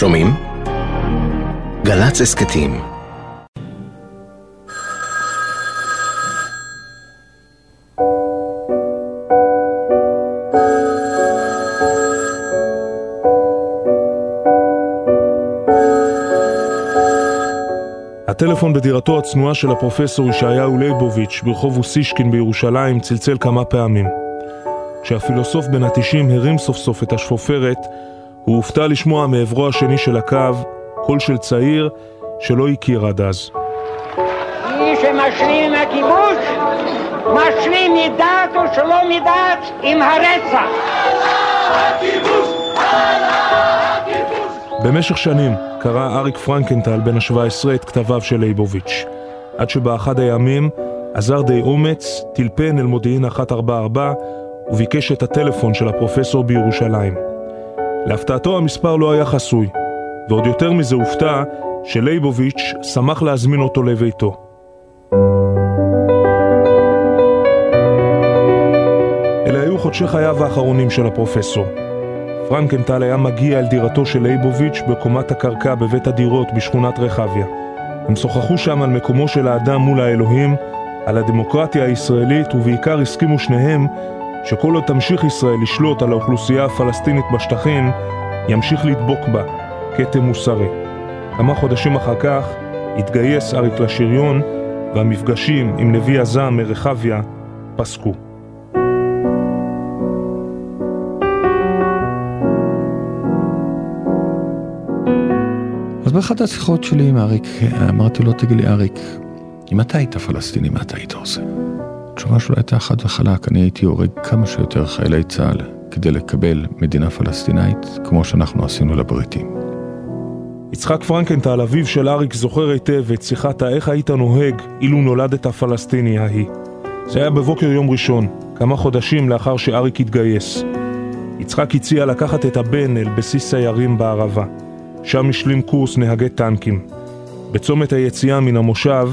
שומעים? גל"צ הסכתים הטלפון בדירתו הצנועה של הפרופסור ישעיהו ליבוביץ' ברחוב אוסישקין בירושלים צלצל כמה פעמים. כשהפילוסוף בן התשעים הרים סוף סוף את השפופרת, הוא הופתע לשמוע מעברו השני של הקו קול של צעיר שלא הכיר עד אז. מי שמשלים עם הכיבוש, משלים מדעת או שלא מדעת עם הרצח. במשך שנים קרא אריק פרנקנטל בן ה-17 את כתביו של ליבוביץ', עד שבאחד הימים אזר די אומץ, טלפן אל מודיעין 144 וביקש את הטלפון של הפרופסור בירושלים. להפתעתו המספר לא היה חסוי, ועוד יותר מזה הופתע שלייבוביץ' שמח להזמין אותו לביתו. אלה היו חודשי חייו האחרונים של הפרופסור. פרנקנטל היה מגיע אל דירתו של לייבוביץ' בקומת הקרקע בבית הדירות בשכונת רחביה. הם שוחחו שם על מקומו של האדם מול האלוהים, על הדמוקרטיה הישראלית, ובעיקר הסכימו שניהם שכל עוד תמשיך ישראל לשלוט על האוכלוסייה הפלסטינית בשטחים, ימשיך לדבוק בה כתם מוסרי. כמה חודשים אחר כך התגייס אריק לשריון, והמפגשים עם נביא הזעם מרחביה פסקו. אז באחת השיחות שלי עם אריק, אמרתי לו, תגיד לי אריק, אם אתה היית פלסטיני, מה אתה היית עושה? התשובה שלו הייתה חד וחלק, אני הייתי הורג כמה שיותר חיילי צה"ל כדי לקבל מדינה פלסטינאית, כמו שאנחנו עשינו לבריטים. יצחק פרנקנטל, אביו של אריק, זוכר היטב את שיחת ה"איך היית נוהג" אילו נולדת פלסטיני ההיא. זה היה בבוקר יום ראשון, כמה חודשים לאחר שאריק התגייס. יצחק הציע לקחת את הבן אל בסיס סיירים בערבה. שם השלים קורס נהגי טנקים. בצומת היציאה מן המושב,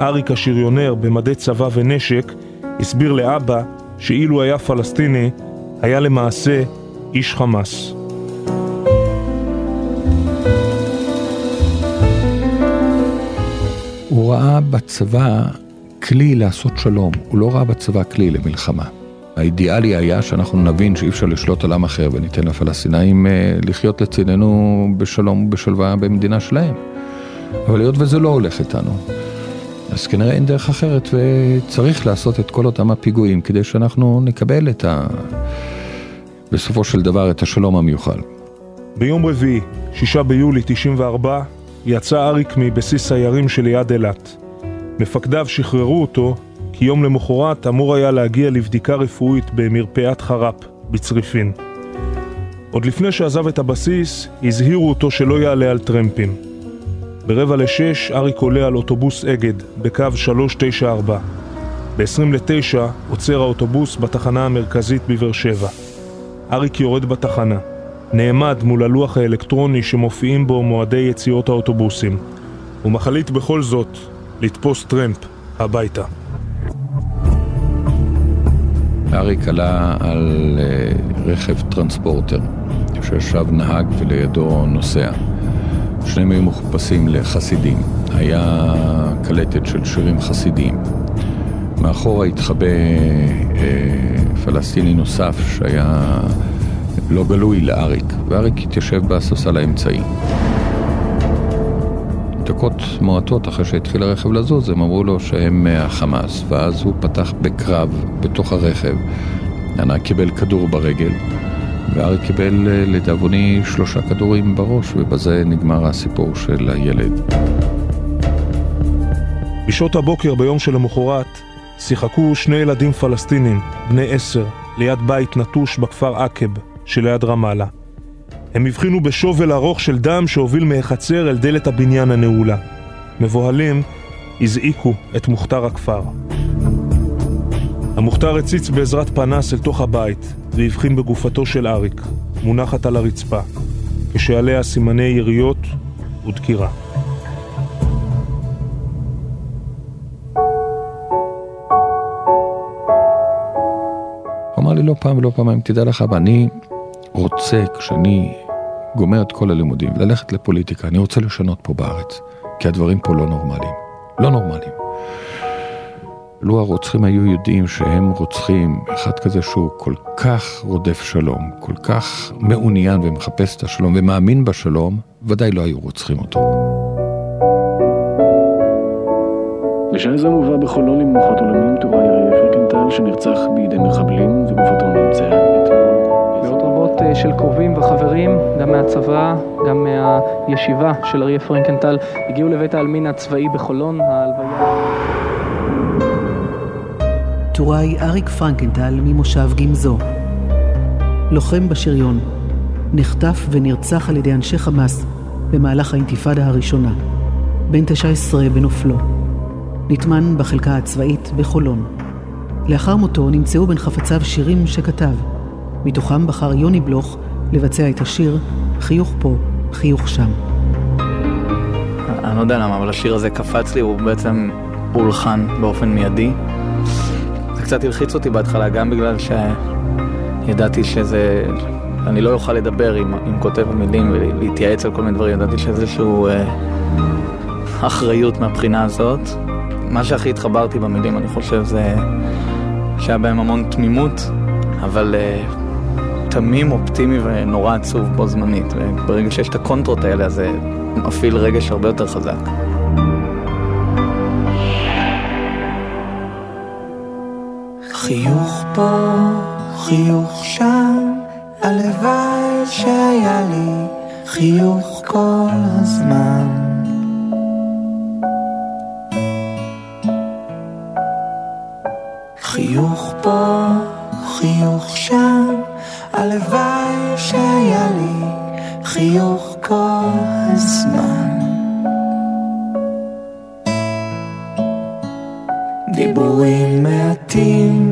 אריק השריונר במדי צבא ונשק הסביר לאבא שאילו היה פלסטיני, היה למעשה איש חמאס. הוא ראה בצבא כלי לעשות שלום, הוא לא ראה בצבא כלי למלחמה. האידיאלי היה שאנחנו נבין שאי אפשר לשלוט על עם אחר וניתן לפלסטינאים אה, לחיות לצדנו בשלום ובשלווה במדינה שלהם. אבל היות וזה לא הולך איתנו, אז כנראה אין דרך אחרת וצריך לעשות את כל אותם הפיגועים כדי שאנחנו נקבל את ה... בסופו של דבר את השלום המיוחל. ביום רביעי, שישה ביולי 94, יצא אריק מבסיס סיירים שליד אילת. מפקדיו שחררו אותו כי יום למחרת אמור היה להגיע לבדיקה רפואית במרפאת חרפ בצריפין. עוד לפני שעזב את הבסיס, הזהירו אותו שלא יעלה על טרמפים. ברבע לשש אריק עולה על אוטובוס אגד בקו 394. ב-20 לתשע עוצר האוטובוס בתחנה המרכזית בבאר שבע. אריק יורד בתחנה. נעמד מול הלוח האלקטרוני שמופיעים בו מועדי יציאות האוטובוסים. הוא מחליט בכל זאת לתפוס טרמפ הביתה. אריק עלה על אה, רכב טרנספורטר, שישב נהג ולידו נוסע. שניהם היו מחופשים לחסידים. היה קלטת של שירים חסידיים. מאחורה התחבא אה, פלסטיני נוסף שהיה לא גלוי לאריק, ואריק התיישב בספסל האמצעי. דקות מועטות אחרי שהתחיל הרכב לזוז, הם אמרו לו שהם מהחמאס, ואז הוא פתח בקרב בתוך הרכב. ענה קיבל כדור ברגל, ואריק קיבל אה, לדאבוני שלושה כדורים בראש, ובזה נגמר הסיפור של הילד. בשעות הבוקר ביום שלמחרת שיחקו שני ילדים פלסטינים, בני עשר, ליד בית נטוש בכפר עקב, שליד רמאללה. הם הבחינו בשובל ארוך של דם שהוביל מהחצר אל דלת הבניין הנעולה. מבוהלים, הזעיקו את מוכתר הכפר. המוכתר הציץ בעזרת פנס אל תוך הבית, והבחין בגופתו של אריק, מונחת על הרצפה, כשעליה סימני יריות ודקירה. אמר לי לא פעם ולא פעמיים, תדע לך, אני רוצה, כשאני גומר את כל הלימודים, ללכת לפוליטיקה, אני רוצה לשנות פה בארץ, כי הדברים פה לא נורמליים. לא נורמליים. לו הרוצחים היו יודעים שהם רוצחים אחד כזה שהוא כל כך רודף שלום, כל כך מעוניין ומחפש את השלום ומאמין בשלום, ודאי לא היו רוצחים אותו. בשעה זו מובא בחולון למנוחת עולמים טוראי אריה פרקנטל שנרצח בידי מחבלים וגופתו נמצאה אתמול. מאות רבות אה, של קרובים וחברים, גם מהצבא, גם מהישיבה של אריה פרנקנטל, הגיעו לבית העלמין הצבאי בחולון, ההלוויה... טוראי אריק פרנקנטל ממושב גמזו. לוחם בשריון, נחטף ונרצח על ידי אנשי חמאס במהלך האינתיפאדה הראשונה. בן 19 בנופלו. נטמן בחלקה הצבאית בחולון. לאחר מותו נמצאו בין חפציו שירים שכתב. מתוכם בחר יוני בלוך לבצע את השיר "חיוך פה, חיוך שם". אני לא יודע למה, אבל השיר הזה קפץ לי, הוא בעצם הולחן באופן מיידי. קצת הלחיץ אותי בהתחלה, גם בגלל שידעתי שזה... אני לא אוכל לדבר עם, עם כותב המילים ולהתייעץ על כל מיני דברים, ידעתי שזה איזושהי אה, אחריות מהבחינה הזאת. מה שהכי התחברתי במילים, אני חושב, זה שהיה בהם המון תמימות, אבל uh, תמים, אופטימי ונורא עצוב בו זמנית. וברגע שיש את הקונטרות האלה, זה מפעיל רגש הרבה יותר חזק. חיוך פה, חיוך שם, הלוואי שהיה לי חיוך כל הזמן. חיוך פה, חיוך שם, הלוואי שהיה לי חיוך כל הזמן. דיבורים מעטים,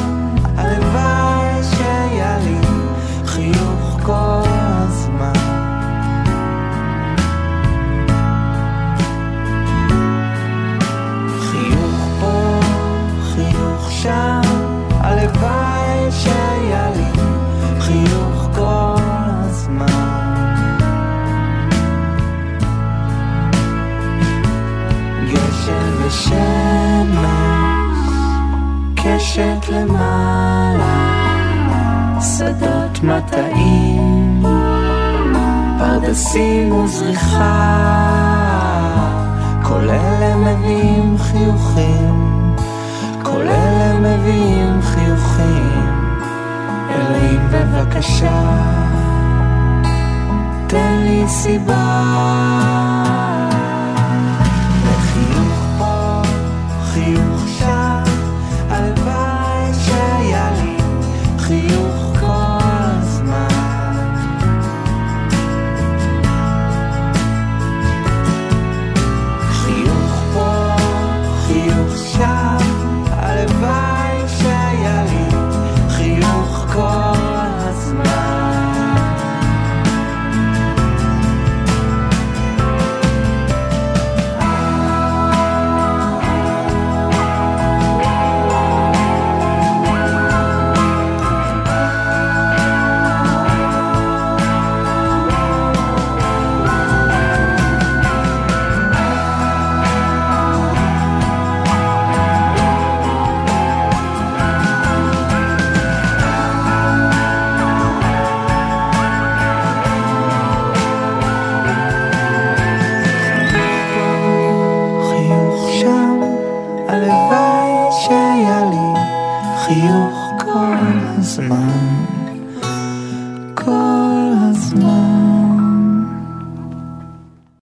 מטעים, פרדסים וזריחה, כל אלה מביאים חיוכים, כל אלה מביאים חיוכים. אלוהים בבקשה, תן לי סיבה.